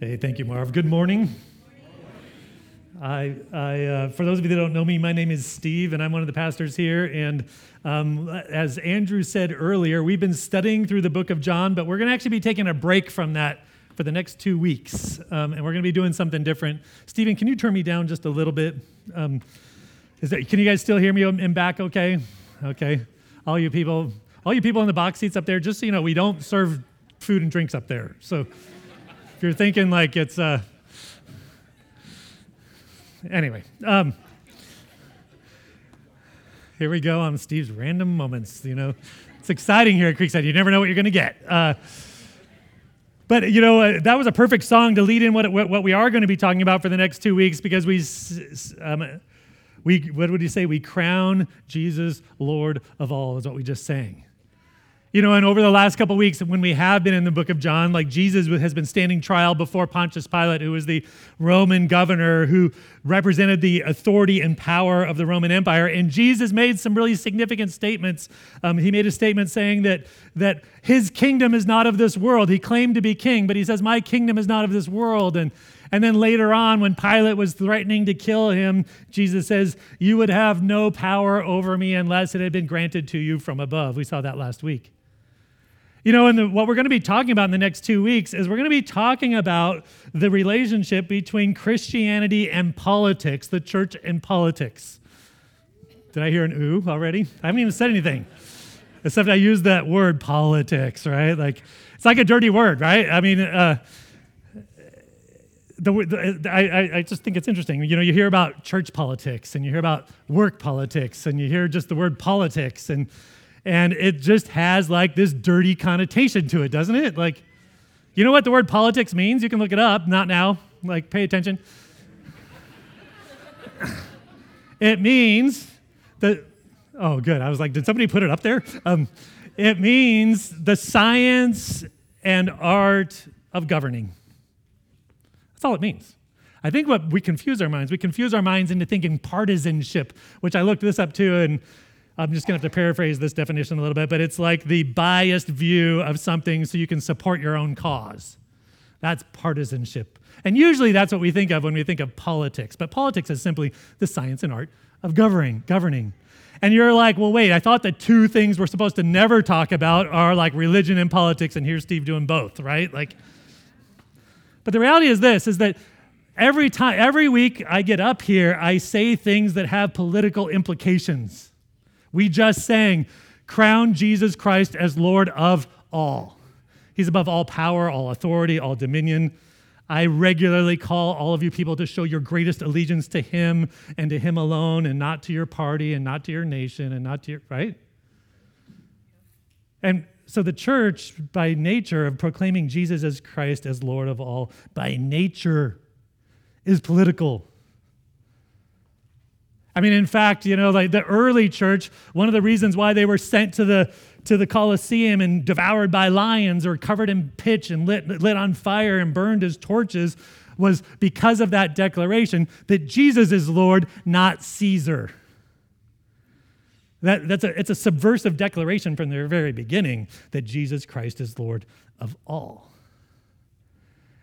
Hey, thank you, Marv. Good morning. I, I uh, for those of you that don't know me, my name is Steve, and I'm one of the pastors here. And um, as Andrew said earlier, we've been studying through the book of John, but we're going to actually be taking a break from that for the next two weeks, um, and we're going to be doing something different. Stephen, can you turn me down just a little bit? Um, is that, can you guys still hear me in back? Okay, okay. All you people, all you people in the box seats up there, just so you know, we don't serve food and drinks up there. So. If you're thinking like it's, uh, anyway, um, here we go on Steve's random moments. You know, it's exciting here at Creekside. You never know what you're going to get. Uh, but you know, uh, that was a perfect song to lead in what, what we are going to be talking about for the next two weeks because we, um, we, what would you say? We crown Jesus Lord of all, is what we just sang. You know, and over the last couple weeks, when we have been in the book of John, like Jesus has been standing trial before Pontius Pilate, who was the Roman governor who represented the authority and power of the Roman Empire. And Jesus made some really significant statements. Um, he made a statement saying that, that his kingdom is not of this world. He claimed to be king, but he says, My kingdom is not of this world. And and then later on, when Pilate was threatening to kill him, Jesus says, You would have no power over me unless it had been granted to you from above. We saw that last week. You know, and the, what we're going to be talking about in the next two weeks is we're going to be talking about the relationship between Christianity and politics, the church and politics. Did I hear an ooh already? I haven't even said anything, except I used that word politics, right? Like, it's like a dirty word, right? I mean, uh, the, the, I, I just think it's interesting. You know, you hear about church politics and you hear about work politics and you hear just the word politics and and it just has like this dirty connotation to it, doesn't it? Like, you know what the word politics means? You can look it up, not now. Like, pay attention. it means that, oh, good. I was like, did somebody put it up there? Um, it means the science and art of governing. That's all it means. I think what we confuse our minds, we confuse our minds into thinking partisanship, which I looked this up too, and I'm just going to have to paraphrase this definition a little bit, but it's like the biased view of something so you can support your own cause. That's partisanship. And usually that's what we think of when we think of politics. But politics is simply the science and art of governing, governing. And you're like, well, wait, I thought the two things we're supposed to never talk about are like religion and politics, and here's Steve doing both, right? Like, but the reality is this is that every time, every week I get up here, I say things that have political implications. We just sang, Crown Jesus Christ as Lord of all. He's above all power, all authority, all dominion. I regularly call all of you people to show your greatest allegiance to Him and to Him alone, and not to your party, and not to your nation, and not to your, right? And so the church, by nature of proclaiming Jesus as Christ as Lord of all, by nature is political. I mean, in fact, you know, like the early church, one of the reasons why they were sent to the to the Colosseum and devoured by lions or covered in pitch and lit, lit on fire and burned as torches was because of that declaration that Jesus is Lord, not Caesar. That, that's a, it's a subversive declaration from the very beginning that Jesus Christ is Lord of all.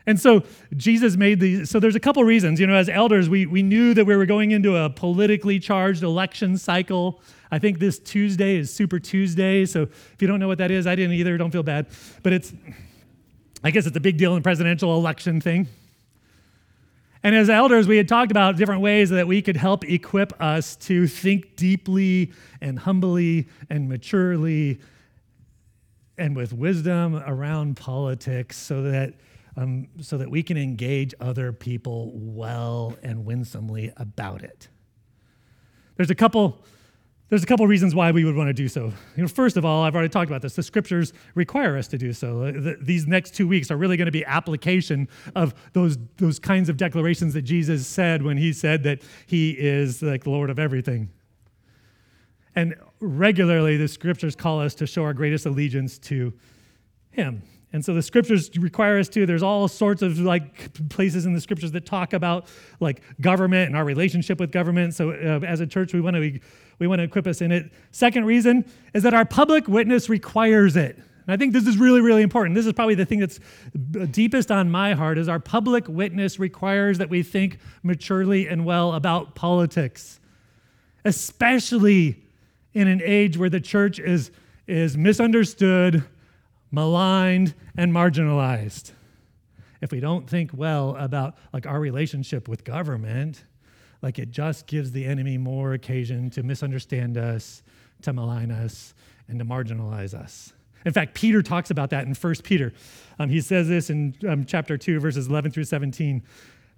And so Jesus made these. So there's a couple reasons. You know, as elders, we, we knew that we were going into a politically charged election cycle. I think this Tuesday is Super Tuesday. So if you don't know what that is, I didn't either. Don't feel bad. But it's, I guess it's a big deal in presidential election thing. And as elders, we had talked about different ways that we could help equip us to think deeply and humbly and maturely and with wisdom around politics so that um, so that we can engage other people well and winsomely about it. There's a couple. There's a couple reasons why we would want to do so. You know, first of all, I've already talked about this. The scriptures require us to do so. Uh, the, these next two weeks are really going to be application of those, those kinds of declarations that Jesus said when he said that he is like the Lord of everything. And regularly, the scriptures call us to show our greatest allegiance to him. And so the scriptures require us to. There's all sorts of like places in the scriptures that talk about like government and our relationship with government. So uh, as a church, we want to we want to equip us in it. Second reason is that our public witness requires it. And I think this is really, really important. This is probably the thing that's deepest on my heart is our public witness requires that we think maturely and well about politics, especially in an age where the church is, is misunderstood, maligned, and marginalized. If we don't think well about like our relationship with government, like it just gives the enemy more occasion to misunderstand us, to malign us, and to marginalize us. In fact, Peter talks about that in 1 Peter. Um, he says this in um, chapter 2, verses 11 through 17.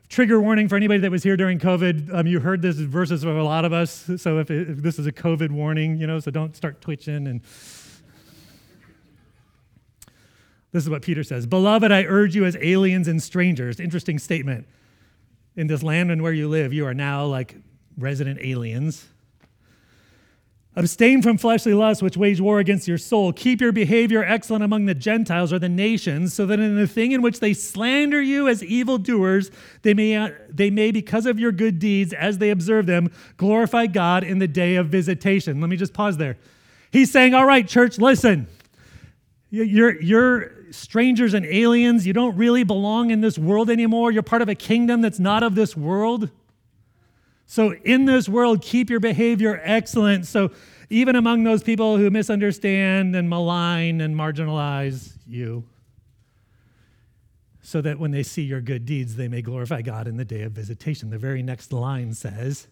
Trigger warning for anybody that was here during COVID. Um, you heard this verses from a lot of us. So if, it, if this is a COVID warning, you know, so don't start twitching. And this is what Peter says Beloved, I urge you as aliens and strangers. Interesting statement in this land and where you live, you are now like resident aliens. Abstain from fleshly lusts which wage war against your soul. Keep your behavior excellent among the Gentiles or the nations, so that in the thing in which they slander you as evildoers, they may, uh, they may, because of your good deeds, as they observe them, glorify God in the day of visitation. Let me just pause there. He's saying, All right, church, listen. You're, you're strangers and aliens. You don't really belong in this world anymore. You're part of a kingdom that's not of this world. So, in this world, keep your behavior excellent. So, even among those people who misunderstand and malign and marginalize you, so that when they see your good deeds, they may glorify God in the day of visitation. The very next line says,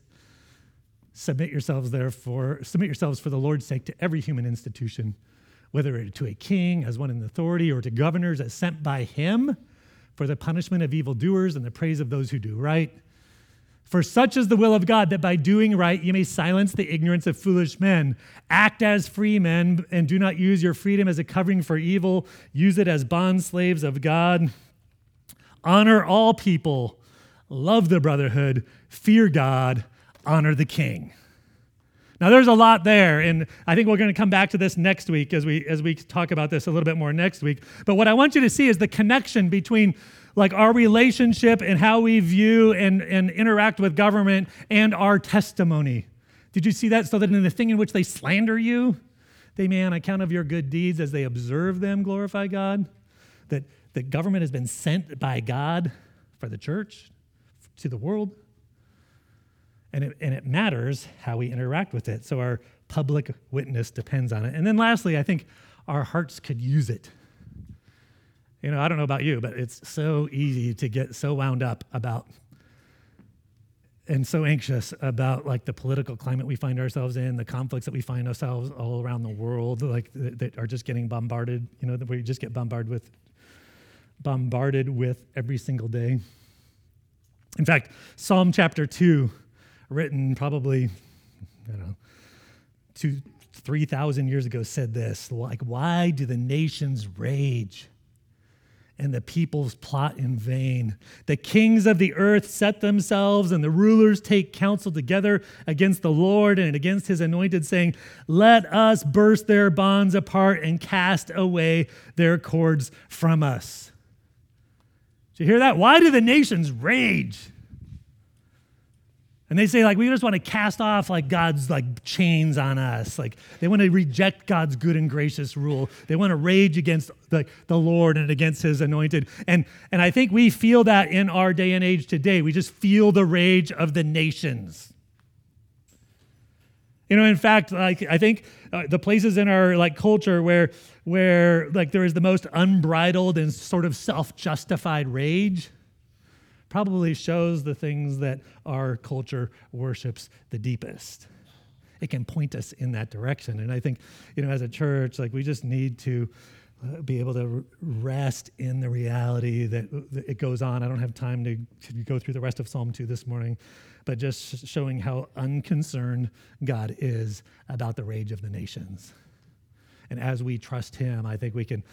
Submit yourselves, therefore, submit yourselves for the Lord's sake to every human institution whether to a king as one in authority or to governors as sent by him for the punishment of evildoers and the praise of those who do right. For such is the will of God that by doing right you may silence the ignorance of foolish men. Act as free men and do not use your freedom as a covering for evil. Use it as bond slaves of God. Honor all people. Love the brotherhood. Fear God. Honor the king. Now there's a lot there, and I think we're going to come back to this next week as we as we talk about this a little bit more next week. But what I want you to see is the connection between like our relationship and how we view and, and interact with government and our testimony. Did you see that? So that in the thing in which they slander you, they may on account of your good deeds as they observe them glorify God. That that government has been sent by God for the church, to the world and it, and it matters how we interact with it. So our public witness depends on it. And then lastly, I think our hearts could use it. You know, I don't know about you, but it's so easy to get so wound up about and so anxious about like the political climate we find ourselves in, the conflicts that we find ourselves all around the world, like that are just getting bombarded. You know, that we just get bombarded with, bombarded with every single day. In fact, Psalm chapter two written probably, I don't know, two, 3,000 years ago said this like, why do the nations rage? and the peoples plot in vain. The kings of the earth set themselves, and the rulers take counsel together against the Lord and against his anointed, saying, Let us burst their bonds apart and cast away their cords from us. Did you hear that? Why do the nations rage? And they say, like, we just want to cast off like God's like chains on us. Like they want to reject God's good and gracious rule. They want to rage against the, the Lord and against his anointed. And, and I think we feel that in our day and age today. We just feel the rage of the nations. You know, in fact, like I think uh, the places in our like culture where where like there is the most unbridled and sort of self-justified rage probably shows the things that our culture worships the deepest. It can point us in that direction. And I think, you know, as a church, like we just need to uh, be able to rest in the reality that, it goes on. I don't have time to, to go through the rest of Psalm 2 this morning, but just showing how unconcerned God is about the rage of the nations. And as we trust Him, I think we can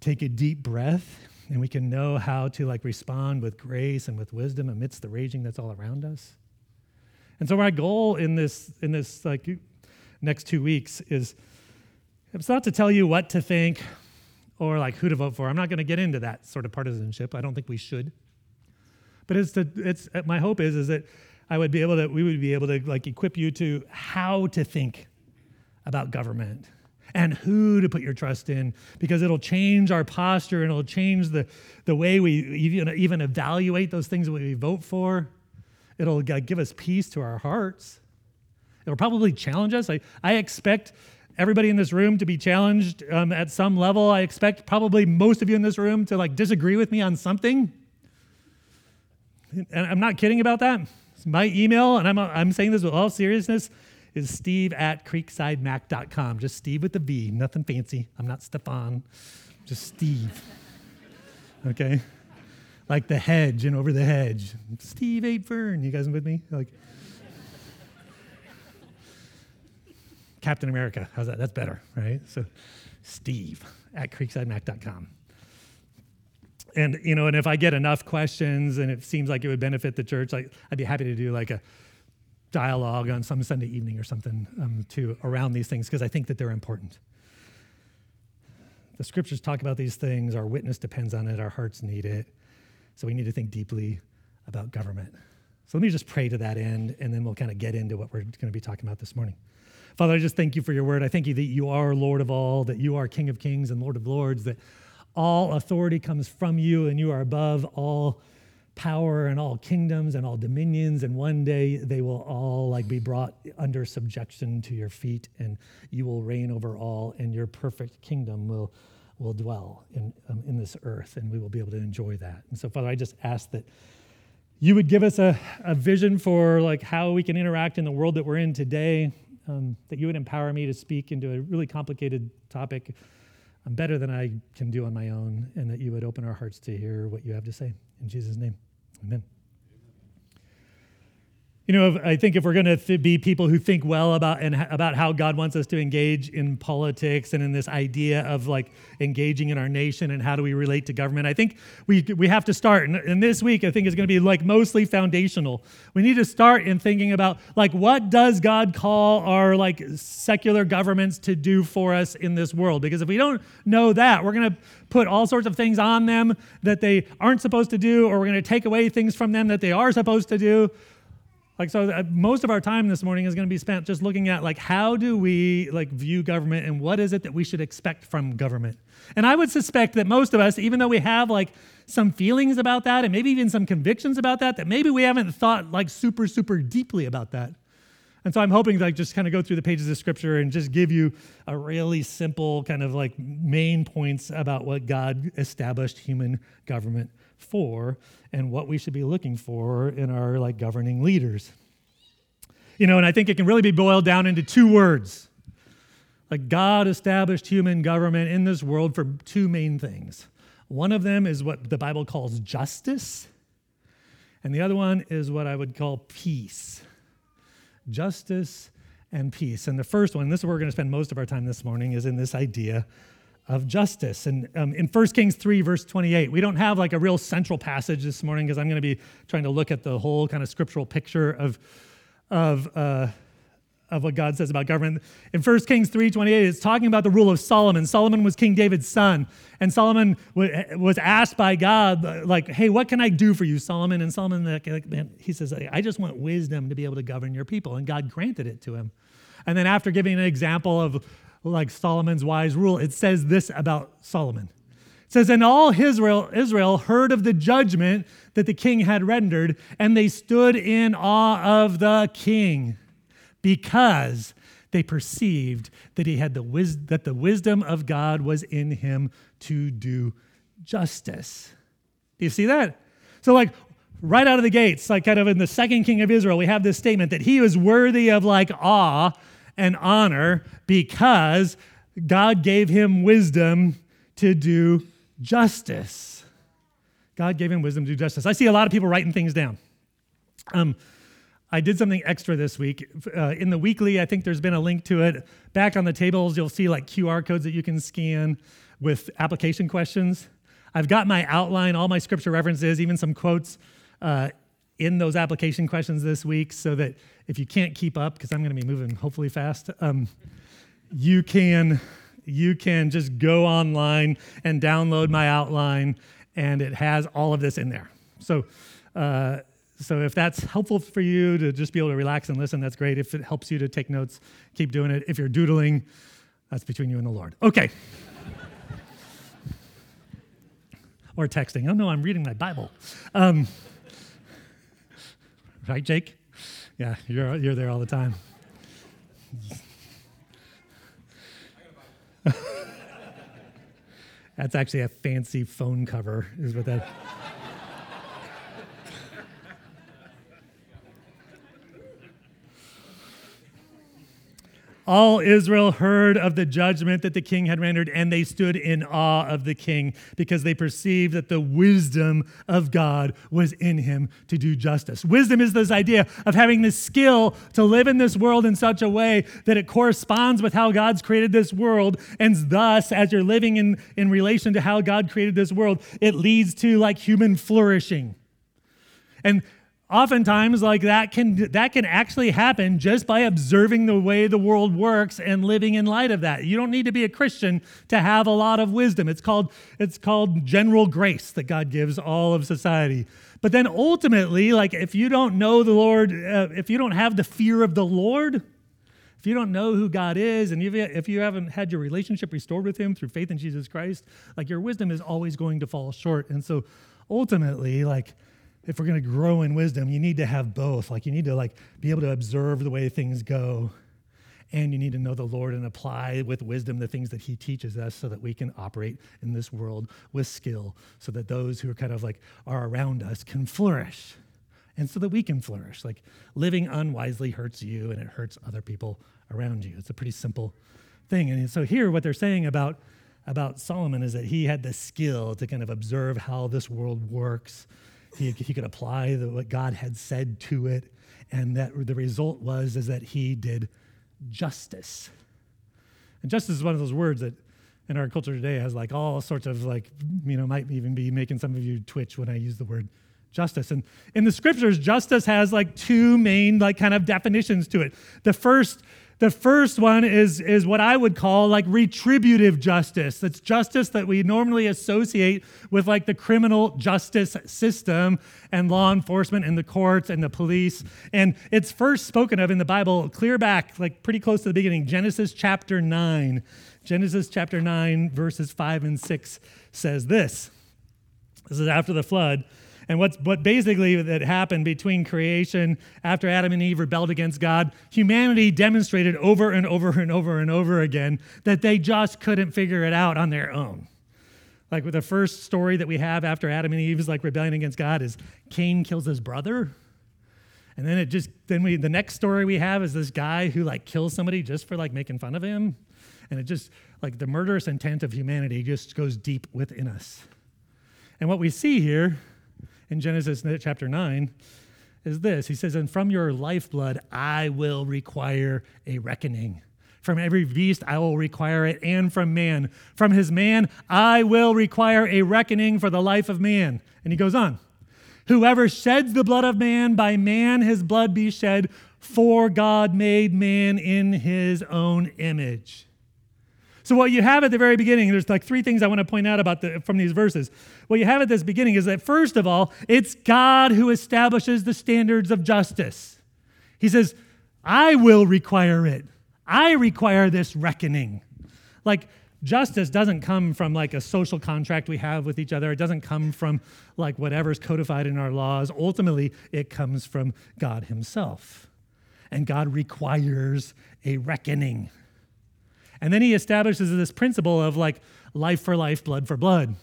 take a deep breath and we can know how to like respond with grace and with wisdom amidst the raging that's all around us. And so my goal in this in this like next 2 weeks is it's not to tell you what to think or like who to vote for. I'm not going to get into that sort of partisanship. I don't think we should. But it's to, it's my hope is is that I would be able to we would be able to like equip you to how to think about government and who to put your trust in because it'll change our posture and it'll change the, the way we even, even evaluate those things that we vote for. It'll give us peace to our hearts. It'll probably challenge us. I, I expect everybody in this room to be challenged um, at some level. I expect probably most of you in this room to like disagree with me on something. And I'm not kidding about that. It's My email, and I'm, I'm saying this with all seriousness, is steve at creeksidemac.com. Just Steve with the V, nothing fancy. I'm not Stefan, just Steve. Okay? Like the hedge and over the hedge. Steve ate fern. You guys with me? Like Captain America. How's that? That's better, right? So Steve at creeksidemac.com. And you know, and if I get enough questions and it seems like it would benefit the church, like I'd be happy to do like a dialogue on some Sunday evening or something um, too around these things because I think that they're important. The scriptures talk about these things. Our witness depends on it. Our hearts need it. So we need to think deeply about government. So let me just pray to that end, and then we'll kind of get into what we're going to be talking about this morning. Father, I just thank you for your word. I thank you that you are Lord of all, that you are King of kings and Lord of lords, that all authority comes from you, and you are above all power and all kingdoms and all dominions and one day they will all like be brought under subjection to your feet and you will reign over all and your perfect kingdom will will dwell in, um, in this earth and we will be able to enjoy that. And so father i just ask that you would give us a, a vision for like how we can interact in the world that we're in today um, that you would empower me to speak into a really complicated topic um, better than i can do on my own and that you would open our hearts to hear what you have to say. In jesus name Amen. You know, I think if we're going to th- be people who think well about and ha- about how God wants us to engage in politics and in this idea of like engaging in our nation and how do we relate to government, I think we we have to start. And, and this week, I think is going to be like mostly foundational. We need to start in thinking about like what does God call our like secular governments to do for us in this world? Because if we don't know that, we're going to put all sorts of things on them that they aren't supposed to do, or we're going to take away things from them that they are supposed to do. Like so, uh, most of our time this morning is going to be spent just looking at like how do we like view government and what is it that we should expect from government. And I would suspect that most of us, even though we have like some feelings about that and maybe even some convictions about that, that maybe we haven't thought like super super deeply about that. And so I'm hoping to like just kind of go through the pages of scripture and just give you a really simple kind of like main points about what God established human government for and what we should be looking for in our like governing leaders. You know, and I think it can really be boiled down into two words. Like God established human government in this world for two main things. One of them is what the Bible calls justice, and the other one is what I would call peace. Justice and peace. And the first one, this is where we're going to spend most of our time this morning, is in this idea of justice. And um, in 1 Kings 3, verse 28, we don't have like a real central passage this morning because I'm going to be trying to look at the whole kind of scriptural picture of, of, uh, of what God says about government. In 1 Kings 3, 28, it's talking about the rule of Solomon. Solomon was King David's son. And Solomon was asked by God, like, hey, what can I do for you, Solomon? And Solomon, like, man, he says, I just want wisdom to be able to govern your people. And God granted it to him. And then after giving an example of like Solomon's wise rule, it says this about Solomon. It says, And all Israel, Israel heard of the judgment that the king had rendered, and they stood in awe of the king because they perceived that he had the wis- that the wisdom of God was in him to do justice. Do you see that? So, like, right out of the gates, like kind of in the second king of Israel, we have this statement that he was worthy of like awe and honor because God gave him wisdom to do justice. God gave him wisdom to do justice. I see a lot of people writing things down. Um, I did something extra this week. Uh, in the weekly, I think there's been a link to it. Back on the tables, you'll see like QR codes that you can scan with application questions. I've got my outline, all my scripture references, even some quotes uh, in those application questions this week so that if you can't keep up, because I'm going to be moving hopefully fast, um, you can you can just go online and download my outline, and it has all of this in there. So. Uh, so if that's helpful for you to just be able to relax and listen, that's great. If it helps you to take notes, keep doing it. If you're doodling, That's between you and the Lord. Okay. or texting. Oh, no, I'm reading my Bible. Um, right, Jake? Yeah, you're, you're there all the time. That's actually a fancy phone cover, is what that. All Israel heard of the judgment that the king had rendered, and they stood in awe of the king because they perceived that the wisdom of God was in him to do justice. Wisdom is this idea of having the skill to live in this world in such a way that it corresponds with how God's created this world. And thus, as you're living in, in relation to how God created this world, it leads to like human flourishing. And oftentimes like that can that can actually happen just by observing the way the world works and living in light of that. You don't need to be a christian to have a lot of wisdom. It's called it's called general grace that god gives all of society. But then ultimately like if you don't know the lord uh, if you don't have the fear of the lord if you don't know who god is and if you haven't had your relationship restored with him through faith in jesus christ like your wisdom is always going to fall short. And so ultimately like if we're going to grow in wisdom, you need to have both. Like you need to like be able to observe the way things go and you need to know the Lord and apply with wisdom the things that he teaches us so that we can operate in this world with skill so that those who are kind of like are around us can flourish and so that we can flourish. Like living unwisely hurts you and it hurts other people around you. It's a pretty simple thing. And so here what they're saying about about Solomon is that he had the skill to kind of observe how this world works he, he could apply the, what God had said to it, and that the result was is that he did justice. And justice is one of those words that in our culture today has like all sorts of like, you know, might even be making some of you twitch when I use the word justice. And in the scriptures, justice has like two main like kind of definitions to it. The first the first one is, is what I would call like retributive justice. That's justice that we normally associate with like the criminal justice system and law enforcement and the courts and the police. And it's first spoken of in the Bible clear back, like pretty close to the beginning, Genesis chapter 9. Genesis chapter 9, verses 5 and 6 says this. This is after the flood. And what's what basically that happened between creation after Adam and Eve rebelled against God, humanity demonstrated over and over and over and over again that they just couldn't figure it out on their own. Like with the first story that we have after Adam and Eve's like rebellion against God is Cain kills his brother. And then it just then we the next story we have is this guy who like kills somebody just for like making fun of him. And it just like the murderous intent of humanity just goes deep within us. And what we see here in Genesis chapter 9 is this He says, And from your lifeblood I will require a reckoning. From every beast I will require it, and from man. From his man I will require a reckoning for the life of man. And he goes on Whoever sheds the blood of man, by man his blood be shed, for God made man in his own image. So, what you have at the very beginning, there's like three things I want to point out about the, from these verses. What you have at this beginning is that, first of all, it's God who establishes the standards of justice. He says, I will require it. I require this reckoning. Like, justice doesn't come from like a social contract we have with each other. It doesn't come from like whatever's codified in our laws. Ultimately, it comes from God Himself. And God requires a reckoning. And then he establishes this principle of like life for life, blood for blood.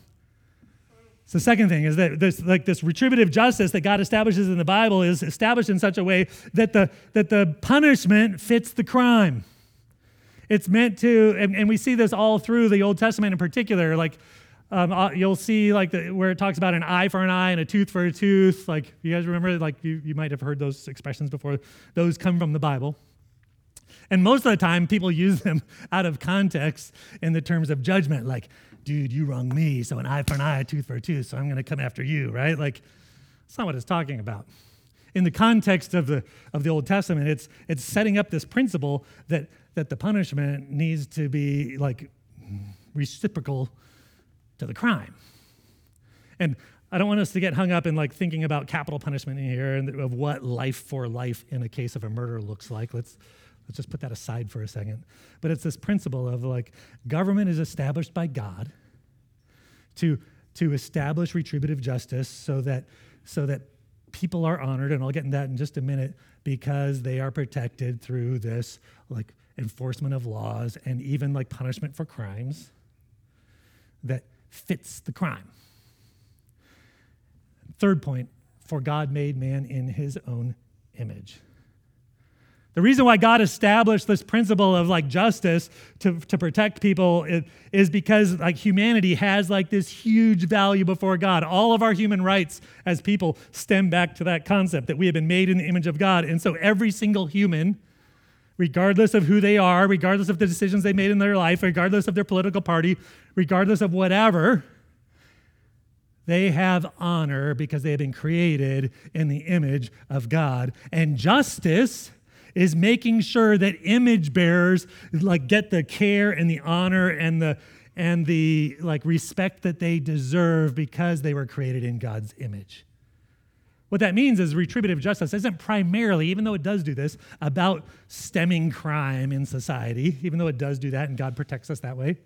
So the second thing is that this like this retributive justice that God establishes in the Bible is established in such a way that the that the punishment fits the crime. It's meant to, and, and we see this all through the Old Testament in particular. Like um, uh, you'll see like the, where it talks about an eye for an eye and a tooth for a tooth. Like you guys remember, like you, you might have heard those expressions before. Those come from the Bible. And most of the time, people use them out of context in the terms of judgment, like, dude, you wronged me, so an eye for an eye, a tooth for a tooth, so I'm going to come after you, right? Like, that's not what it's talking about. In the context of the, of the Old Testament, it's, it's setting up this principle that, that the punishment needs to be like reciprocal to the crime. And I don't want us to get hung up in like thinking about capital punishment in here and of what life for life in a case of a murder looks like. Let's Let's just put that aside for a second. But it's this principle of like government is established by God to, to establish retributive justice so that, so that people are honored, and I'll get into that in just a minute, because they are protected through this like enforcement of laws and even like punishment for crimes that fits the crime. Third point, for God made man in his own image. The reason why God established this principle of like justice to, to protect people is because like humanity has like this huge value before God. All of our human rights as people stem back to that concept that we have been made in the image of God. And so every single human, regardless of who they are, regardless of the decisions they made in their life, regardless of their political party, regardless of whatever, they have honor because they have been created in the image of God. And justice is making sure that image bearers like get the care and the honor and the and the like respect that they deserve because they were created in God's image. What that means is retributive justice isn't primarily, even though it does do this, about stemming crime in society, even though it does do that and God protects us that way.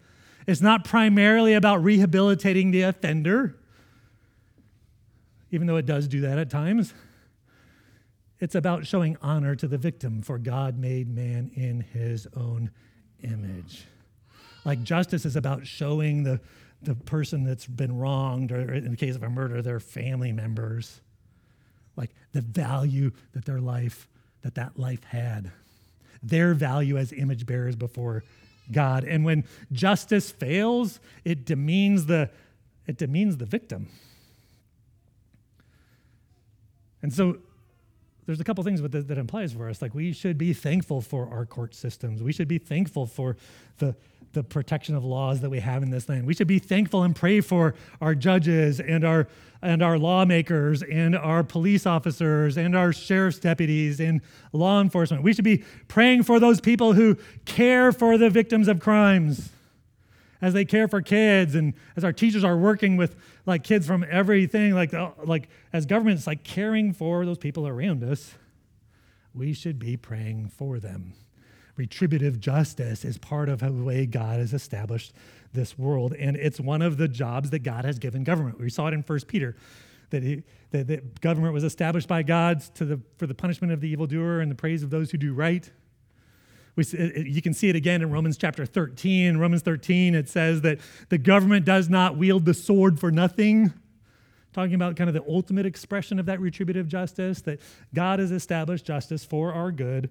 It's not primarily about rehabilitating the offender, even though it does do that at times. It's about showing honor to the victim, for God made man in his own image. Like justice is about showing the, the person that's been wronged, or in the case of a murder, their family members, like the value that their life, that that life had, their value as image bearers before God. And when justice fails, it demeans the, it demeans the victim. And so there's a couple things that, that implies for us. Like we should be thankful for our court systems. We should be thankful for the, the protection of laws that we have in this land. We should be thankful and pray for our judges and our and our lawmakers and our police officers and our sheriff's deputies and law enforcement. We should be praying for those people who care for the victims of crimes as they care for kids and as our teachers are working with like kids from everything like like as governments like caring for those people around us we should be praying for them. Retributive justice is part of the way god has established this world and it's one of the jobs that god has given government. We saw it in First peter that, he, that, that government was established by god to the, for the punishment of the evildoer and the praise of those who do right we, you can see it again in Romans chapter 13. In Romans 13, it says that the government does not wield the sword for nothing. Talking about kind of the ultimate expression of that retributive justice, that God has established justice for our good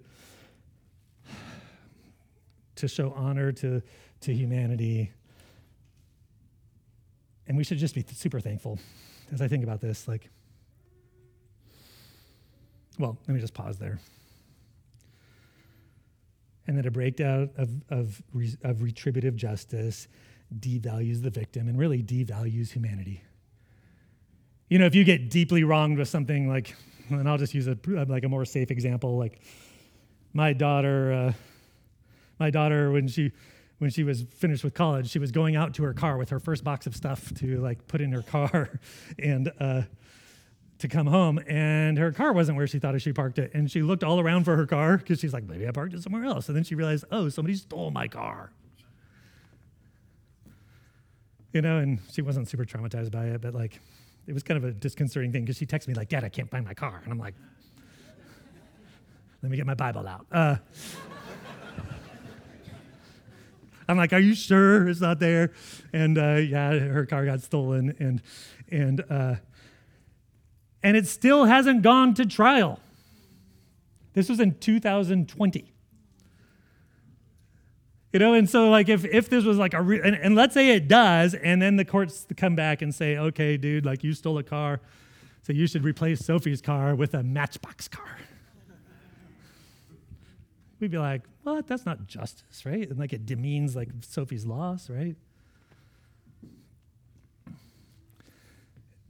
to show honor to, to humanity. And we should just be super thankful as I think about this. Like, well, let me just pause there and that a breakdown of, of, of retributive justice devalues the victim and really devalues humanity. You know, if you get deeply wronged with something like, and I'll just use a like a more safe example, like my daughter, uh, my daughter when she when she was finished with college, she was going out to her car with her first box of stuff to like put in her car, and uh, to come home and her car wasn't where she thought she parked it. And she looked all around for her car because she's like, maybe I parked it somewhere else. And then she realized, oh, somebody stole my car. You know, and she wasn't super traumatized by it, but like, it was kind of a disconcerting thing because she texted me, like, Dad, I can't find my car. And I'm like, let me get my Bible out. Uh, I'm like, are you sure it's not there? And uh, yeah, her car got stolen. And, and, uh, and it still hasn't gone to trial. This was in 2020. You know, and so like if if this was like a re- and, and let's say it does, and then the courts come back and say, okay, dude, like you stole a car, so you should replace Sophie's car with a Matchbox car. We'd be like, what? That's not justice, right? And like it demeans like Sophie's loss, right?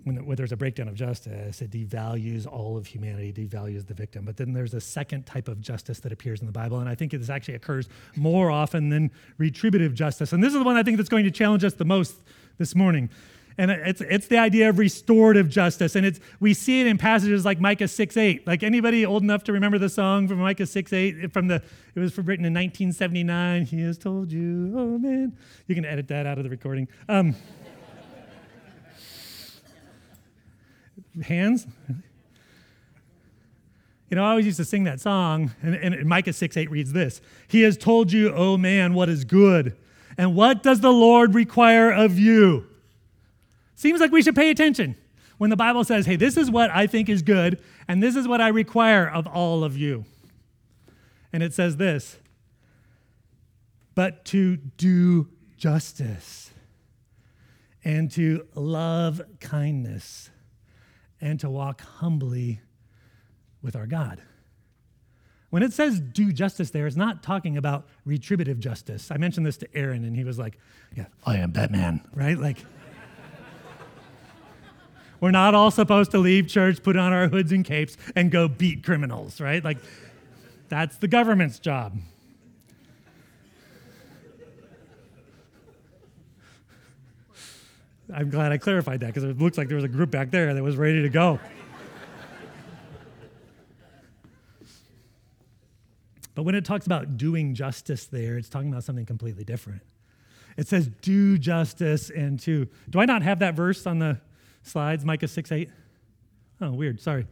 When, there's a breakdown of justice, it devalues all of humanity, devalues the victim. But then there's a second type of justice that appears in the Bible, and I think this actually occurs more often than retributive justice. And this is the one I think that's going to challenge us the most this morning. And it's, it's the idea of restorative justice. And it's, we see it in passages like Micah 6 8. Like anybody old enough to remember the song from Micah 6 8? From the, it was written in 1979. He has told you, oh man. You can edit that out of the recording. Um, hands? You know, I always used to sing that song, and, and Micah 6 8 reads this He has told you, oh man, what is good. And what does the Lord require of you? Seems like we should pay attention when the Bible says, hey, this is what I think is good, and this is what I require of all of you. And it says this but to do justice and to love kindness and to walk humbly with our God. When it says do justice there, it's not talking about retributive justice. I mentioned this to Aaron, and he was like, Yeah, I am Batman, right? Like, we're not all supposed to leave church, put on our hoods and capes, and go beat criminals, right? Like, that's the government's job. I'm glad I clarified that because it looks like there was a group back there that was ready to go. but when it talks about doing justice there, it's talking about something completely different. It says, do justice and to. Do I not have that verse on the slides, Micah 6 8. Oh, weird. Sorry.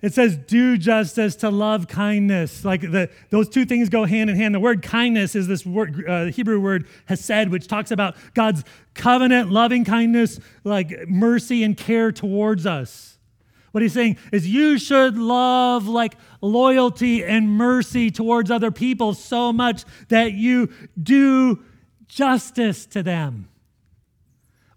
It says, do justice to love kindness. Like the, those two things go hand in hand. The word kindness is this word, uh, Hebrew word hesed, which talks about God's covenant, loving kindness, like mercy and care towards us. What he's saying is, you should love like loyalty and mercy towards other people so much that you do justice to them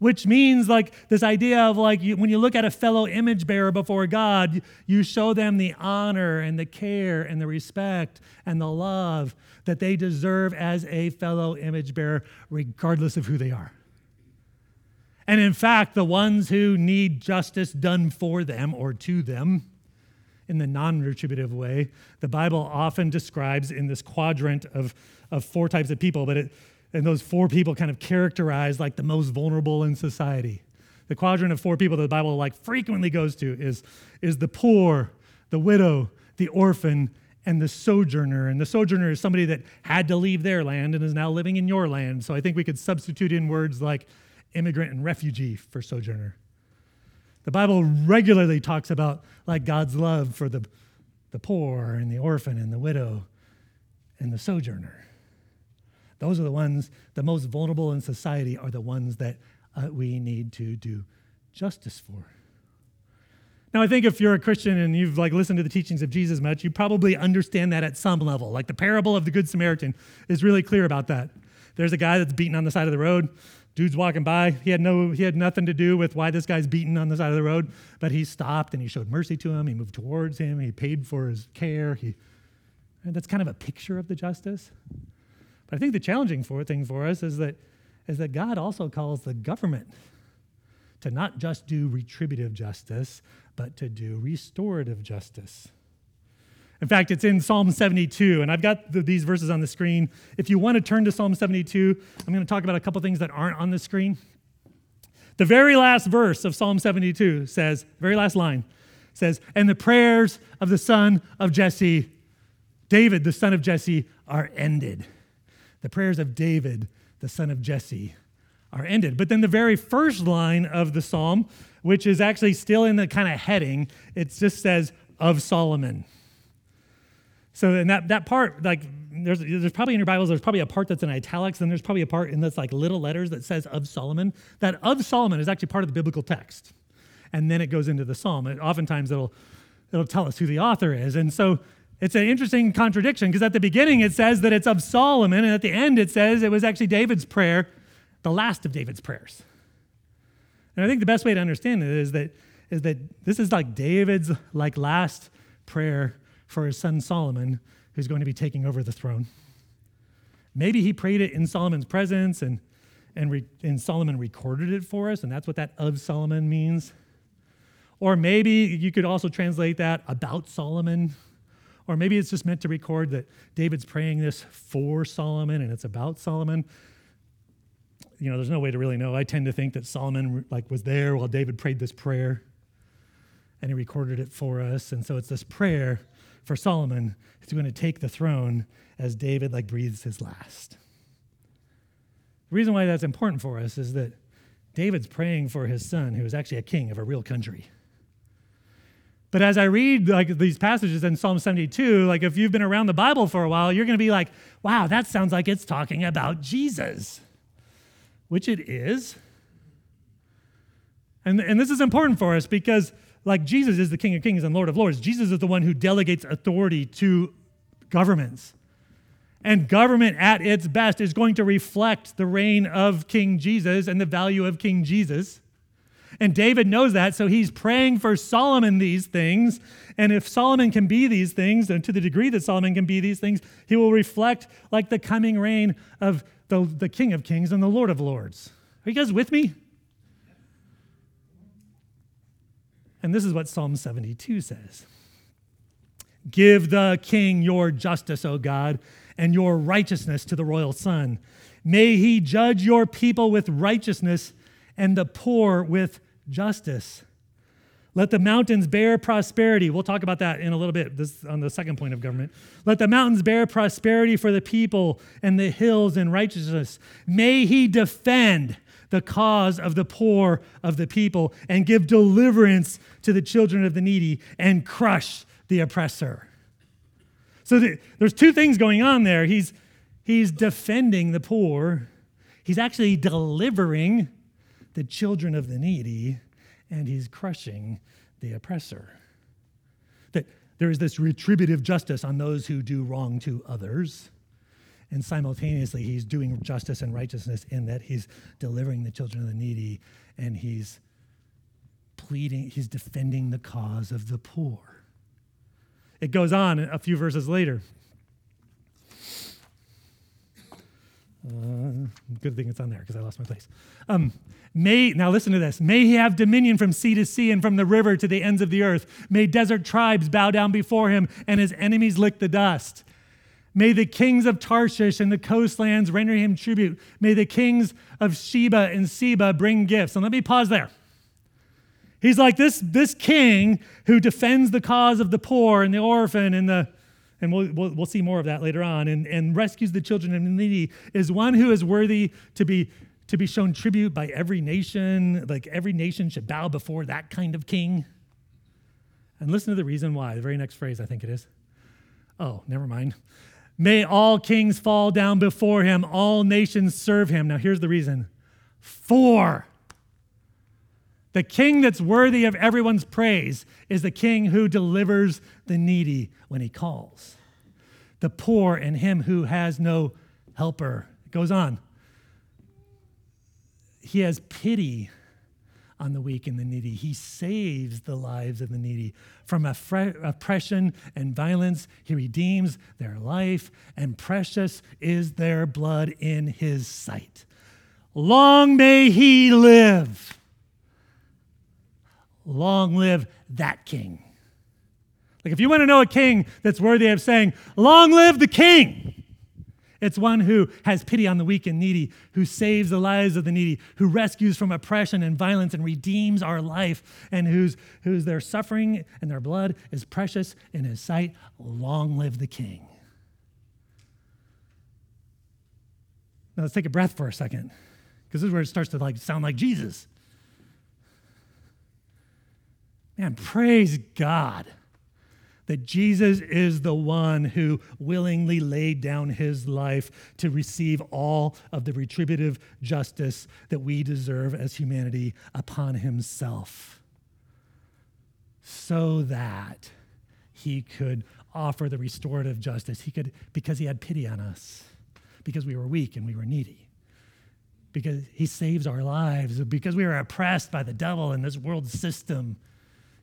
which means like this idea of like you, when you look at a fellow image bearer before God, you show them the honor and the care and the respect and the love that they deserve as a fellow image bearer, regardless of who they are. And in fact, the ones who need justice done for them or to them in the non retributive way, the Bible often describes in this quadrant of, of four types of people, but it and those four people kind of characterize like the most vulnerable in society. The quadrant of four people that the Bible like frequently goes to is, is the poor, the widow, the orphan, and the sojourner. And the sojourner is somebody that had to leave their land and is now living in your land. So I think we could substitute in words like immigrant and refugee for sojourner. The Bible regularly talks about like God's love for the, the poor and the orphan and the widow and the sojourner. Those are the ones, the most vulnerable in society are the ones that uh, we need to do justice for. Now, I think if you're a Christian and you've like listened to the teachings of Jesus much, you probably understand that at some level. Like the parable of the Good Samaritan is really clear about that. There's a guy that's beaten on the side of the road. Dude's walking by. He had no, he had nothing to do with why this guy's beaten on the side of the road, but he stopped and he showed mercy to him. He moved towards him. He paid for his care. He, and that's kind of a picture of the justice. But I think the challenging for, thing for us is that, is that God also calls the government to not just do retributive justice, but to do restorative justice. In fact, it's in Psalm 72, and I've got the, these verses on the screen. If you want to turn to Psalm 72, I'm going to talk about a couple things that aren't on the screen. The very last verse of Psalm 72 says, very last line says, And the prayers of the son of Jesse, David, the son of Jesse, are ended the prayers of David, the son of Jesse, are ended. But then the very first line of the psalm, which is actually still in the kind of heading, it just says, of Solomon. So in that, that part, like there's, there's probably in your Bibles, there's probably a part that's in italics, and there's probably a part in that's like little letters that says of Solomon. That of Solomon is actually part of the biblical text. And then it goes into the psalm. And oftentimes it'll, it'll tell us who the author is. And so it's an interesting contradiction because at the beginning it says that it's of Solomon, and at the end it says it was actually David's prayer, the last of David's prayers. And I think the best way to understand it is that, is that this is like David's like last prayer for his son Solomon, who's going to be taking over the throne. Maybe he prayed it in Solomon's presence and, and, re, and Solomon recorded it for us, and that's what that of Solomon means. Or maybe you could also translate that about Solomon or maybe it's just meant to record that David's praying this for Solomon and it's about Solomon. you know, there's no way to really know. I tend to think that Solomon like was there while David prayed this prayer and he recorded it for us. And so it's this prayer for Solomon who's going to take the throne as David like breathes his last. The reason why that's important for us is that David's praying for his son, who is actually a king of a real country. But as I read like these passages in Psalm 72, like if you've been around the Bible for a while, you're going to be like, "Wow, that sounds like it's talking about Jesus." Which it is. And, and this is important for us because like Jesus is the King of Kings and Lord of Lords. Jesus is the one who delegates authority to governments. And government at its best is going to reflect the reign of King Jesus and the value of King Jesus. And David knows that, so he's praying for Solomon these things. And if Solomon can be these things, and to the degree that Solomon can be these things, he will reflect like the coming reign of the, the King of Kings and the Lord of Lords. Are you guys with me? And this is what Psalm 72 says Give the king your justice, O God, and your righteousness to the royal son. May he judge your people with righteousness and the poor with justice. Let the mountains bear prosperity. We'll talk about that in a little bit this on the second point of government. Let the mountains bear prosperity for the people and the hills in righteousness. May he defend the cause of the poor of the people and give deliverance to the children of the needy and crush the oppressor. So the, there's two things going on there. He's, he's defending the poor, he's actually delivering the children of the needy, and he's crushing the oppressor. That there is this retributive justice on those who do wrong to others and simultaneously, he's doing justice and righteousness in that he's delivering the children of the needy and he's pleading, he's defending the cause of the poor. It goes on a few verses later. Good thing it's on there because I lost my place. Um, may now listen to this. May he have dominion from sea to sea and from the river to the ends of the earth. May desert tribes bow down before him and his enemies lick the dust. May the kings of Tarshish and the coastlands render him tribute. May the kings of Sheba and Seba bring gifts. And let me pause there. He's like this, this king who defends the cause of the poor and the orphan and the and we'll, we'll, we'll see more of that later on, and, and rescues the children of the needy, is one who is worthy to be, to be shown tribute by every nation. Like every nation should bow before that kind of king. And listen to the reason why. The very next phrase, I think it is. Oh, never mind. May all kings fall down before him, all nations serve him. Now, here's the reason for the king that's worthy of everyone's praise is the king who delivers the needy when he calls, the poor and him who has no helper. It goes on. He has pity on the weak and the needy. He saves the lives of the needy from oppression and violence. He redeems their life, and precious is their blood in his sight. Long may he live. Long live that king. Like, if you want to know a king that's worthy of saying, Long live the king, it's one who has pity on the weak and needy, who saves the lives of the needy, who rescues from oppression and violence and redeems our life, and whose, whose their suffering and their blood is precious in his sight. Long live the king. Now let's take a breath for a second, because this is where it starts to like sound like Jesus. Man, praise God that Jesus is the one who willingly laid down his life to receive all of the retributive justice that we deserve as humanity upon himself, so that he could offer the restorative justice. He could, because he had pity on us, because we were weak and we were needy because he saves our lives, because we are oppressed by the devil and this world system.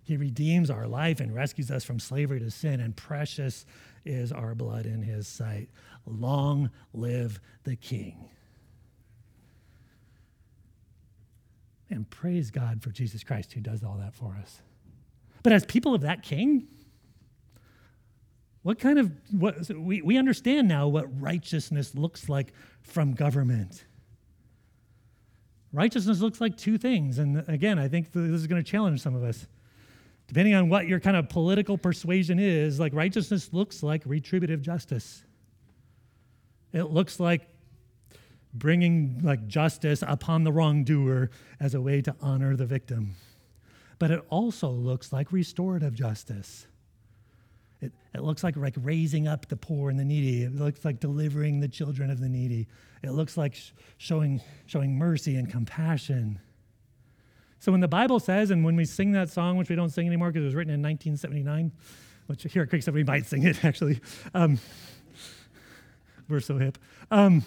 He redeems our life and rescues us from slavery to sin, and precious is our blood in his sight. Long live the King. And praise God for Jesus Christ who does all that for us. But as people of that King, what kind of what so we, we understand now what righteousness looks like from government. righteousness looks like two things. And again, I think this is going to challenge some of us. Depending on what your kind of political persuasion is, like righteousness looks like retributive justice. It looks like bringing like justice upon the wrongdoer as a way to honor the victim. But it also looks like restorative justice. It, it looks like, like raising up the poor and the needy. It looks like delivering the children of the needy. It looks like sh- showing, showing mercy and compassion. So when the Bible says, and when we sing that song, which we don't sing anymore because it was written in 1979, which here at Creekside we might sing it actually. Um, we're so hip. Um,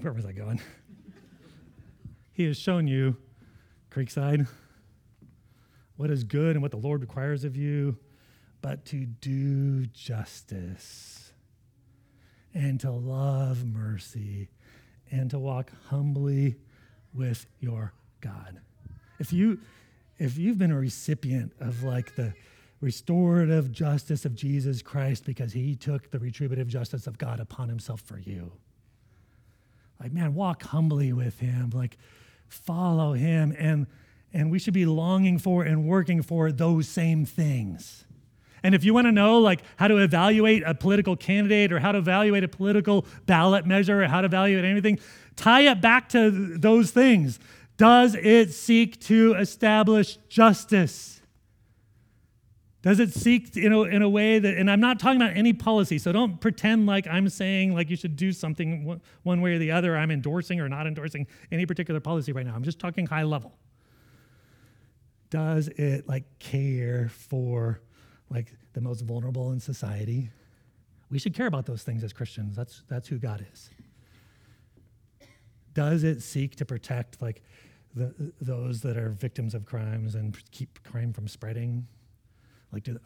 where was I going? He has shown you, Creekside, what is good and what the Lord requires of you, but to do justice and to love mercy and to walk humbly with your God. If you if you've been a recipient of like the restorative justice of Jesus Christ because he took the retributive justice of God upon himself for you. Like man, walk humbly with him, like follow him and and we should be longing for and working for those same things. And if you want to know like how to evaluate a political candidate or how to evaluate a political ballot measure or how to evaluate anything, tie it back to those things. Does it seek to establish justice? Does it seek in a, in a way that, and I'm not talking about any policy, so don't pretend like I'm saying like you should do something one way or the other. I'm endorsing or not endorsing any particular policy right now. I'm just talking high level. Does it like care for like the most vulnerable in society. We should care about those things as Christians. That's, that's who God is. Does it seek to protect like the, those that are victims of crimes and keep crime from spreading? Like, do,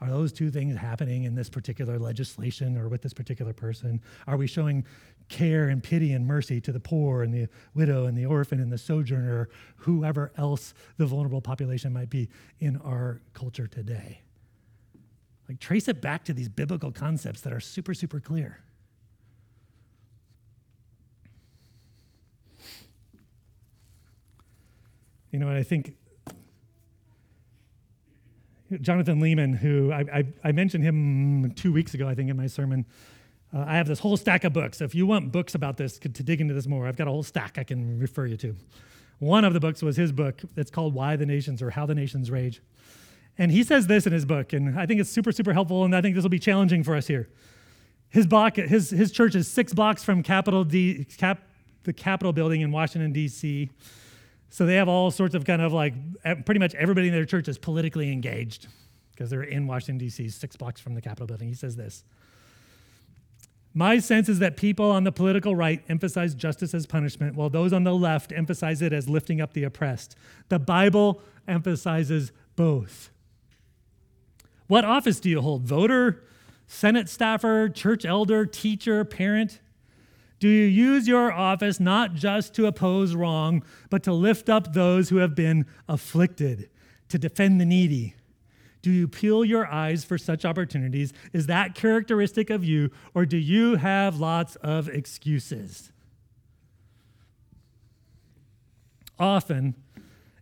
are those two things happening in this particular legislation or with this particular person? Are we showing care and pity and mercy to the poor and the widow and the orphan and the sojourner, whoever else the vulnerable population might be in our culture today? Like, trace it back to these biblical concepts that are super, super clear. You know, and I think Jonathan Leeman, who I, I, I, mentioned him two weeks ago, I think, in my sermon. Uh, I have this whole stack of books. So if you want books about this, to dig into this more, I've got a whole stack I can refer you to. One of the books was his book. It's called Why the Nations or How the Nations Rage. And he says this in his book, and I think it's super, super helpful, and I think this will be challenging for us here. His, block, his, his church is six blocks from Capitol D, Cap, the Capitol building in Washington, D.C. So they have all sorts of kind of like, pretty much everybody in their church is politically engaged because they're in Washington, D.C., six blocks from the Capitol building. He says this My sense is that people on the political right emphasize justice as punishment, while those on the left emphasize it as lifting up the oppressed. The Bible emphasizes both. What office do you hold? Voter, Senate staffer, church elder, teacher, parent? Do you use your office not just to oppose wrong, but to lift up those who have been afflicted, to defend the needy? Do you peel your eyes for such opportunities? Is that characteristic of you, or do you have lots of excuses? Often,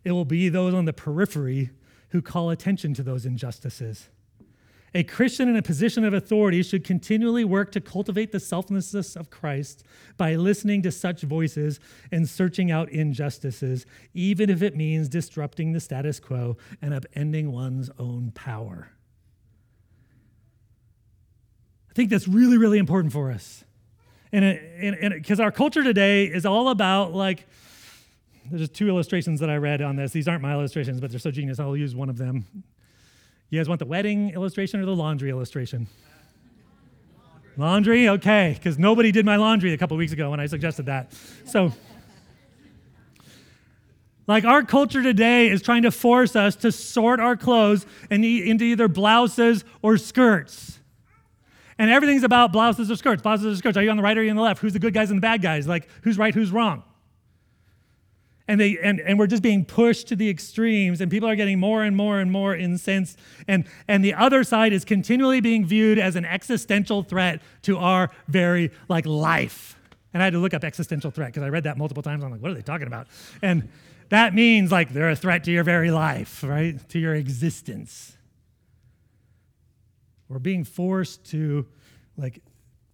it will be those on the periphery who call attention to those injustices. A Christian in a position of authority should continually work to cultivate the selflessness of Christ by listening to such voices and searching out injustices, even if it means disrupting the status quo and upending one's own power. I think that's really, really important for us. And because our culture today is all about like, there's just two illustrations that I read on this. These aren't my illustrations, but they're so genius. I'll use one of them. You guys want the wedding illustration or the laundry illustration? Laundry, okay, because nobody did my laundry a couple weeks ago when I suggested that. So, like our culture today is trying to force us to sort our clothes into either blouses or skirts. And everything's about blouses or skirts, blouses or skirts. Are you on the right or are you on the left? Who's the good guys and the bad guys? Like, who's right, who's wrong? And they and, and we're just being pushed to the extremes and people are getting more and more and more incensed. And and the other side is continually being viewed as an existential threat to our very like life. And i had to look up existential threat because i read that multiple times. I'm like what are they talking about? And that means like they're a threat to your very life right? To your existence. We're being forced to like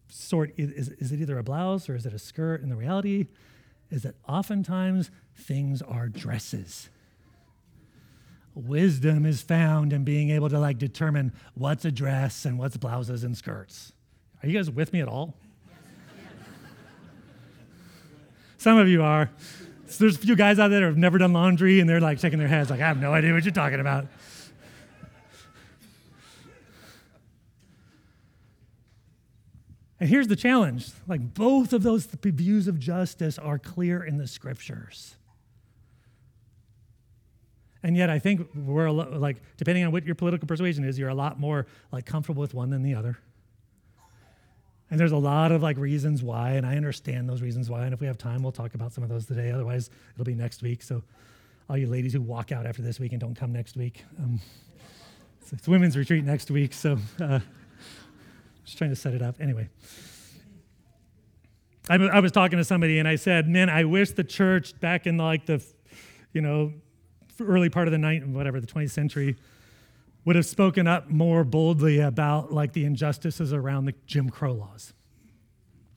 sort is, is it either a blouse or is it a skirt in the reality is that oftentimes things are dresses. Wisdom is found in being able to like determine what's a dress and what's blouses and skirts. Are you guys with me at all? Some of you are. So there's a few guys out there that have never done laundry and they're like shaking their heads like, I have no idea what you're talking about. And here's the challenge like both of those views of justice are clear in the scriptures. And yet, I think we're like, depending on what your political persuasion is, you're a lot more like comfortable with one than the other. And there's a lot of like reasons why, and I understand those reasons why. And if we have time, we'll talk about some of those today. Otherwise, it'll be next week. So, all you ladies who walk out after this week and don't come next week, um, it's, it's, women's retreat next week. So, uh, just trying to set it up. Anyway, I, I was talking to somebody and I said, man, I wish the church back in like the, you know, early part of the night, whatever, the 20th century, would have spoken up more boldly about like the injustices around the Jim Crow laws.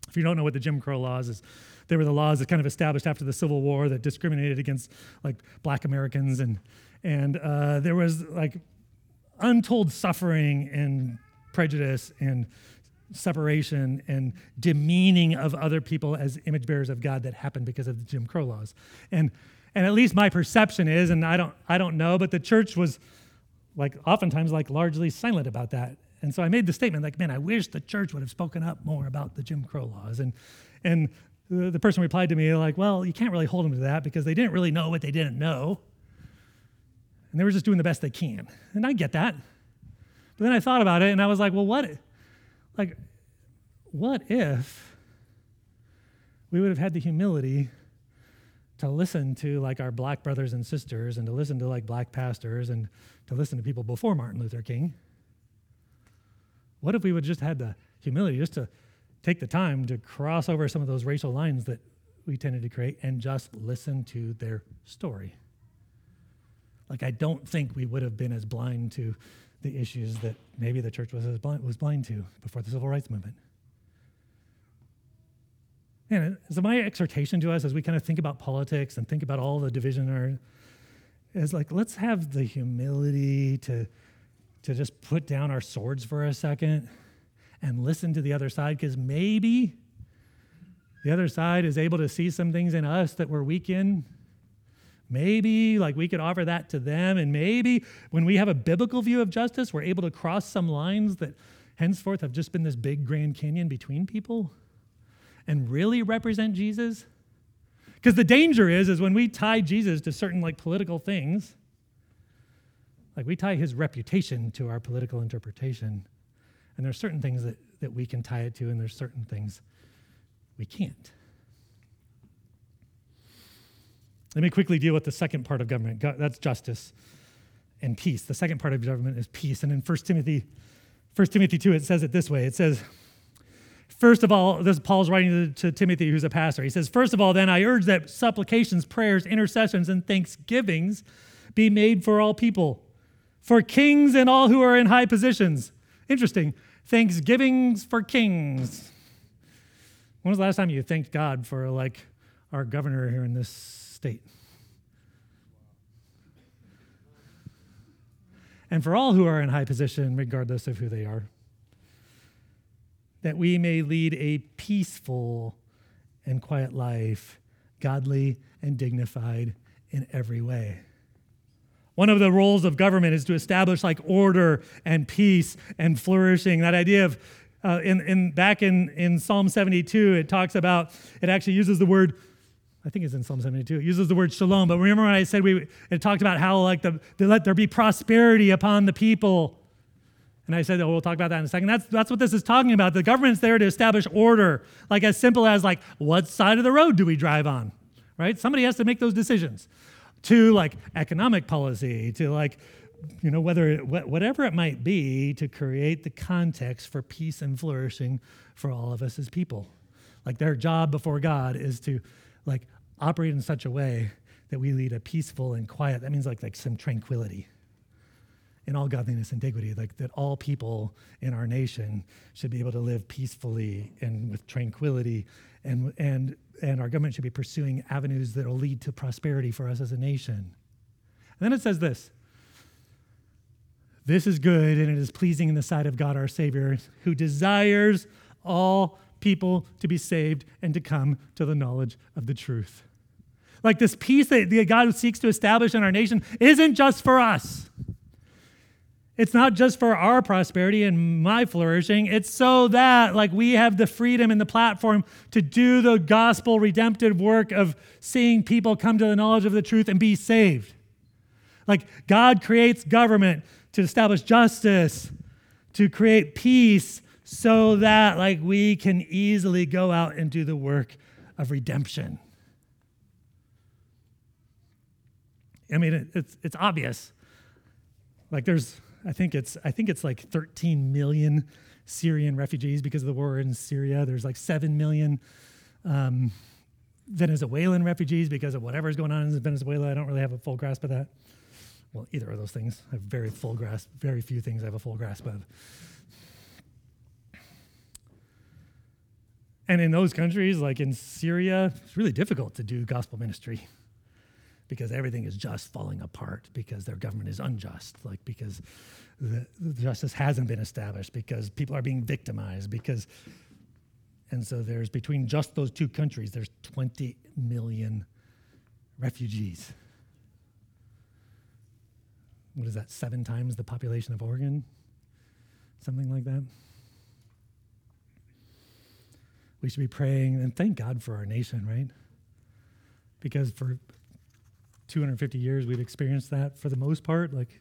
If you don't know what the Jim Crow laws is, they were the laws that kind of established after the Civil War that discriminated against like black Americans and and uh, there was like untold suffering and prejudice and separation and demeaning of other people as image bearers of God that happened because of the Jim Crow laws. And and at least my perception is, and I don't I don't know, but the church was like oftentimes like largely silent about that. And so I made the statement like, man, I wish the church would have spoken up more about the Jim Crow laws. And and the, the person replied to me like, well, you can't really hold them to that because they didn't really know what they didn't know. And they were just doing the best they can. And I get that. But then I thought about it and I was like, well, what, like, what if we would have had the humility to listen to like our black brothers and sisters and to listen to like black pastors and to listen to people before Martin Luther King? What if we would just had the humility just to take the time to cross over some of those racial lines that we tended to create and just listen to their story? Like, I don't think we would have been as blind to the issues that maybe the church was, blind, was blind to before the civil rights movement. And so my exhortation to us as we kind of think about politics and think about all the division our, is like let's have the humility to to just put down our swords for a second and listen to the other side because maybe the other side is able to see some things in us that we're weak in Maybe like we could offer that to them, and maybe when we have a biblical view of justice, we're able to cross some lines that henceforth have just been this big Grand Canyon between people and really represent Jesus. Because the danger is, is when we tie Jesus to certain like political things, like we tie his reputation to our political interpretation. And there's certain things that, that we can tie it to, and there's certain things we can't. Let me quickly deal with the second part of government. That's justice and peace. The second part of government is peace. And in 1 Timothy, 1 Timothy 2, it says it this way. It says, First of all, this is Paul's writing to, to Timothy, who's a pastor. He says, First of all, then I urge that supplications, prayers, intercessions, and thanksgivings be made for all people, for kings and all who are in high positions. Interesting. Thanksgivings for kings. When was the last time you thanked God for like our governor here in this state. And for all who are in high position, regardless of who they are, that we may lead a peaceful and quiet life, godly and dignified in every way. One of the roles of government is to establish like order and peace and flourishing. That idea of uh, in, in back in, in Psalm 72, it talks about, it actually uses the word I think it's in Psalm 72. It uses the word shalom. But remember when I said we it talked about how like the, the let there be prosperity upon the people. And I said, oh, we'll talk about that in a second. That's, that's what this is talking about. The government's there to establish order, like as simple as like, what side of the road do we drive on? right? Somebody has to make those decisions to like economic policy, to like, you know, whether it, whatever it might be to create the context for peace and flourishing for all of us as people. Like their job before God is to like operate in such a way that we lead a peaceful and quiet, that means like, like some tranquility in all godliness and dignity, like that all people in our nation should be able to live peacefully and with tranquility, and, and, and our government should be pursuing avenues that will lead to prosperity for us as a nation. And then it says this This is good and it is pleasing in the sight of God our Savior, who desires all people to be saved and to come to the knowledge of the truth. Like this peace that God seeks to establish in our nation isn't just for us. It's not just for our prosperity and my flourishing. It's so that like we have the freedom and the platform to do the gospel redemptive work of seeing people come to the knowledge of the truth and be saved. Like God creates government to establish justice, to create peace so that like we can easily go out and do the work of redemption. I mean, it, it's, it's obvious. Like there's I think it's I think it's like 13 million Syrian refugees because of the war in Syria. There's like 7 million um, Venezuelan refugees because of whatever's going on in Venezuela. I don't really have a full grasp of that. Well, either of those things. I have very full grasp. Very few things I have a full grasp of. And in those countries, like in Syria, it's really difficult to do gospel ministry because everything is just falling apart because their government is unjust, like because the, the justice hasn't been established, because people are being victimized, because and so there's between just those two countries, there's 20 million refugees. What is that, seven times the population of Oregon? Something like that. We should be praying and thank God for our nation, right? Because for 250 years, we've experienced that for the most part, like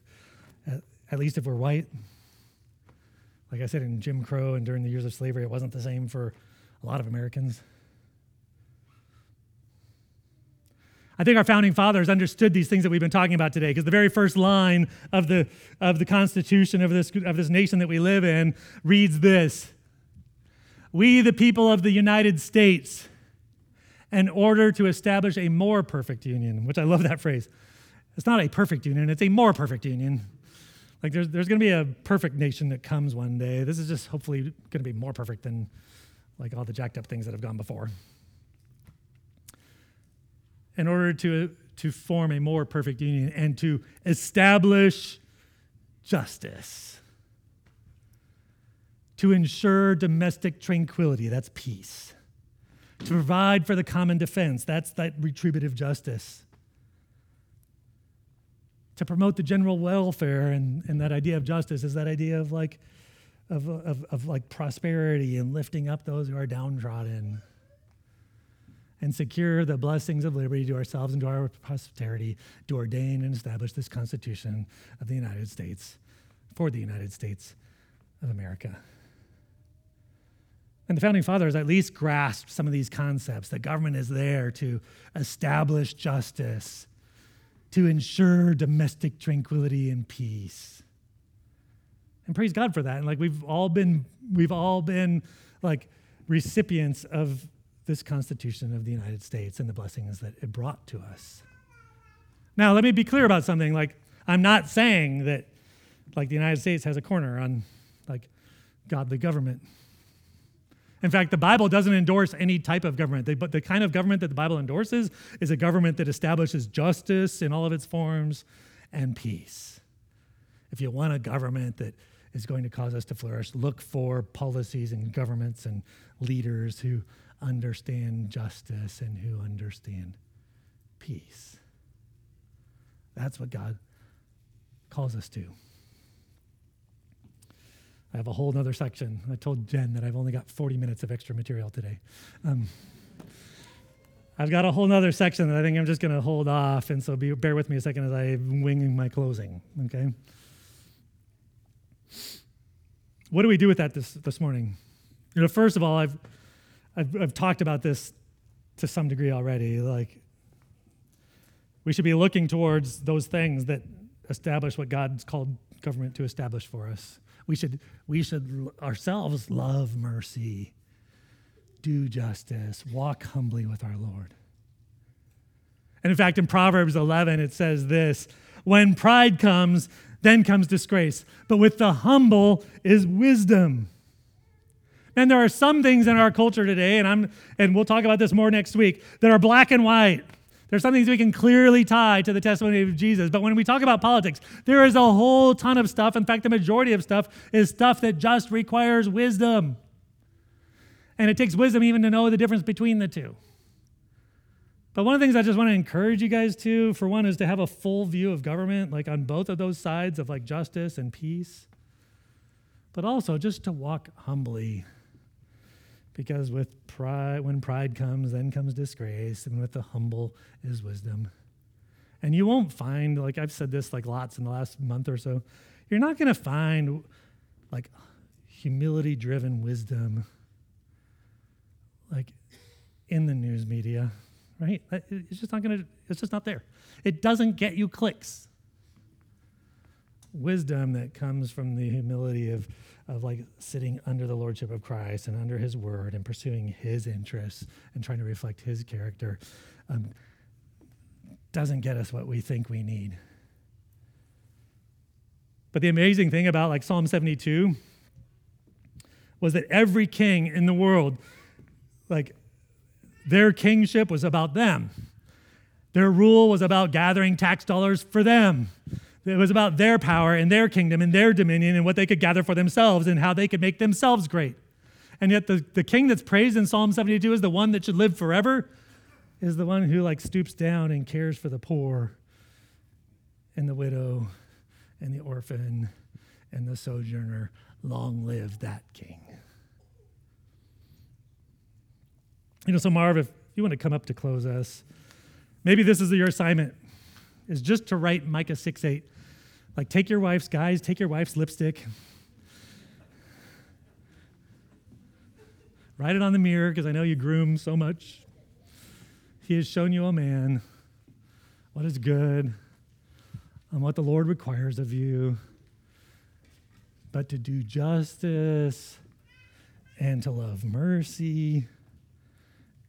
at, at least if we're white. Like I said, in Jim Crow and during the years of slavery, it wasn't the same for a lot of Americans. I think our founding fathers understood these things that we've been talking about today because the very first line of the, of the Constitution of this, of this nation that we live in reads this We, the people of the United States, in order to establish a more perfect union, which I love that phrase. It's not a perfect union, it's a more perfect union. Like there's, there's going to be a perfect nation that comes one day. This is just hopefully going to be more perfect than like all the jacked up things that have gone before. In order to, to form a more perfect union and to establish justice, to ensure domestic tranquility, that's peace to provide for the common defense. That's that retributive justice. To promote the general welfare and, and that idea of justice is that idea of like of, of, of like prosperity and lifting up those who are downtrodden and secure the blessings of liberty to ourselves and to our posterity to ordain and establish this Constitution of the United States for the United States of America. And the founding fathers at least grasped some of these concepts that government is there to establish justice, to ensure domestic tranquility and peace. And praise God for that. And like we've all been, we've all been like recipients of this Constitution of the United States and the blessings that it brought to us. Now, let me be clear about something. Like, I'm not saying that like the United States has a corner on like godly government. In fact, the Bible doesn't endorse any type of government. But the kind of government that the Bible endorses is a government that establishes justice in all of its forms and peace. If you want a government that is going to cause us to flourish, look for policies and governments and leaders who understand justice and who understand peace. That's what God calls us to. I have a whole other section. I told Jen that I've only got 40 minutes of extra material today. Um, I've got a whole other section that I think I'm just going to hold off, and so be, bear with me a second as I'm winging my closing, okay? What do we do with that this, this morning? You know, first of all, I've, I've, I've talked about this to some degree already. Like, We should be looking towards those things that establish what God's called government to establish for us. We should, we should ourselves love mercy, do justice, walk humbly with our Lord. And in fact, in Proverbs 11, it says this When pride comes, then comes disgrace. But with the humble is wisdom. And there are some things in our culture today, and I'm and we'll talk about this more next week, that are black and white. There's some things we can clearly tie to the testimony of Jesus. But when we talk about politics, there is a whole ton of stuff. In fact, the majority of stuff is stuff that just requires wisdom. And it takes wisdom even to know the difference between the two. But one of the things I just want to encourage you guys to, for one, is to have a full view of government, like on both of those sides of like justice and peace. But also just to walk humbly because with pride, when pride comes, then comes disgrace, and with the humble is wisdom. And you won't find, like I've said this like lots in the last month or so, you're not going to find like humility driven wisdom like in the news media, right? It's just not going to, it's just not there. It doesn't get you clicks. Wisdom that comes from the humility of of like sitting under the lordship of Christ and under his word and pursuing his interests and trying to reflect his character um, doesn't get us what we think we need. But the amazing thing about like Psalm 72 was that every king in the world, like their kingship was about them. Their rule was about gathering tax dollars for them. It was about their power and their kingdom and their dominion and what they could gather for themselves and how they could make themselves great. And yet the, the king that's praised in Psalm 72 is the one that should live forever, is the one who like stoops down and cares for the poor and the widow and the orphan and the sojourner. Long live that king. You know, so Marv, if you want to come up to close us, maybe this is your assignment, is just to write Micah 6 8 like, take your wife's, guys, take your wife's lipstick. Write it on the mirror because I know you groom so much. He has shown you a man what is good and what the Lord requires of you, but to do justice and to love mercy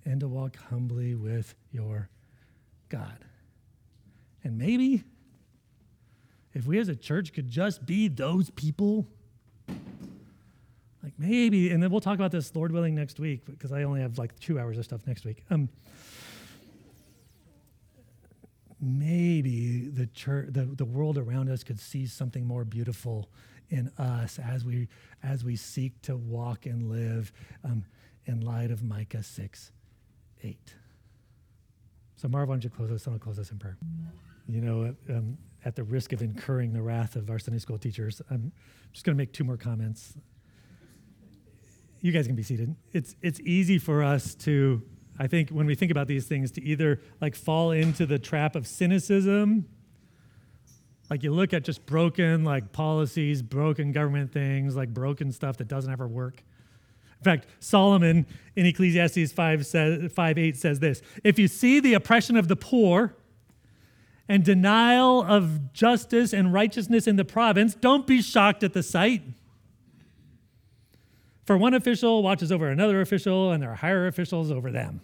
and to walk humbly with your God. And maybe if we as a church could just be those people, like maybe, and then we'll talk about this, Lord willing, next week, because I only have like two hours of stuff next week. Um, maybe the church, the, the world around us could see something more beautiful in us as we as we seek to walk and live um, in light of Micah 6, 8. So Marv, why don't you close us? I'll close us in prayer. You know, um, at the risk of incurring the wrath of our Sunday school teachers, I'm just going to make two more comments. You guys can be seated. It's it's easy for us to, I think, when we think about these things, to either like fall into the trap of cynicism. Like you look at just broken like policies, broken government things, like broken stuff that doesn't ever work. In fact, Solomon in Ecclesiastes 5, says, 5 8 says this If you see the oppression of the poor, and denial of justice and righteousness in the province, don't be shocked at the sight. For one official watches over another official, and there are higher officials over them.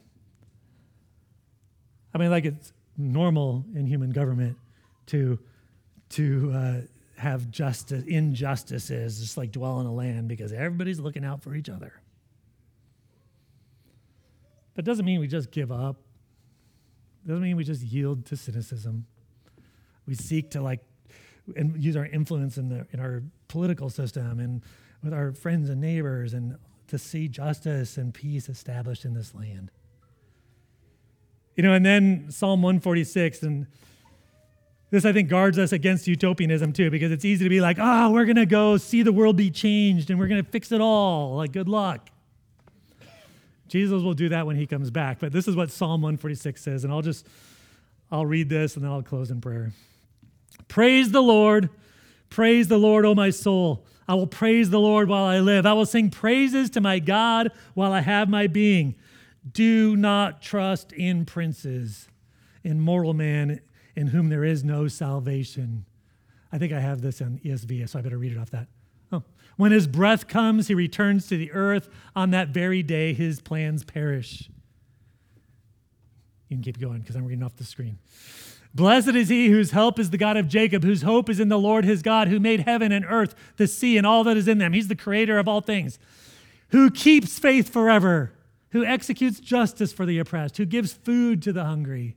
I mean, like it's normal in human government to, to uh, have justice, injustices, just like dwell in a land because everybody's looking out for each other. But doesn't mean we just give up It doesn't mean we just yield to cynicism. We seek to like and use our influence in the in our political system and with our friends and neighbors and to see justice and peace established in this land. You know, and then Psalm 146 and this, I think, guards us against utopianism too, because it's easy to be like, oh, we're going to go see the world be changed and we're going to fix it all. Like, good luck. Jesus will do that when he comes back. But this is what Psalm 146 says, and I'll just I'll read this and then I'll close in prayer. Praise the Lord. Praise the Lord, O my soul. I will praise the Lord while I live. I will sing praises to my God while I have my being. Do not trust in princes, in mortal man, in whom there is no salvation. I think I have this in ESV, so I better read it off that. Oh. When his breath comes, he returns to the earth. On that very day, his plans perish. You can keep going because I'm reading off the screen. Blessed is he whose help is the God of Jacob, whose hope is in the Lord his God, who made heaven and earth, the sea, and all that is in them. He's the creator of all things, who keeps faith forever, who executes justice for the oppressed, who gives food to the hungry.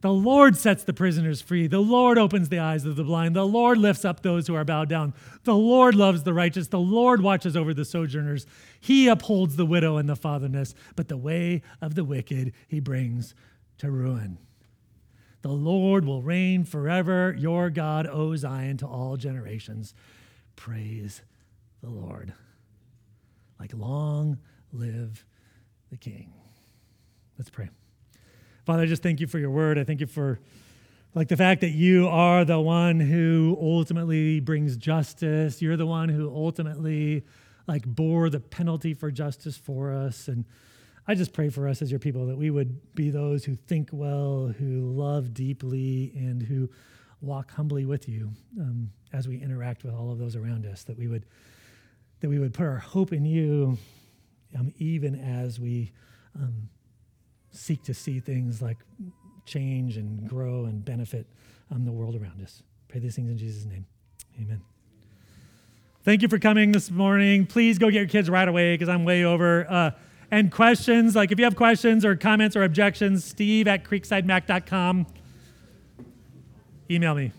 The Lord sets the prisoners free. The Lord opens the eyes of the blind. The Lord lifts up those who are bowed down. The Lord loves the righteous. The Lord watches over the sojourners. He upholds the widow and the fatherless, but the way of the wicked he brings to ruin. The Lord will reign forever. Your God, O Zion, to all generations. Praise the Lord. Like long live the King. Let's pray. Father, I just thank you for your word. I thank you for like the fact that you are the one who ultimately brings justice. You're the one who ultimately like bore the penalty for justice for us and I just pray for us as your people that we would be those who think well, who love deeply, and who walk humbly with you um, as we interact with all of those around us. That we would that we would put our hope in you, um, even as we um, seek to see things like change and grow and benefit um, the world around us. Pray these things in Jesus' name. Amen. Thank you for coming this morning. Please go get your kids right away because I'm way over. Uh, and questions. Like if you have questions or comments or objections, steve at creeksidemac.com. Email me.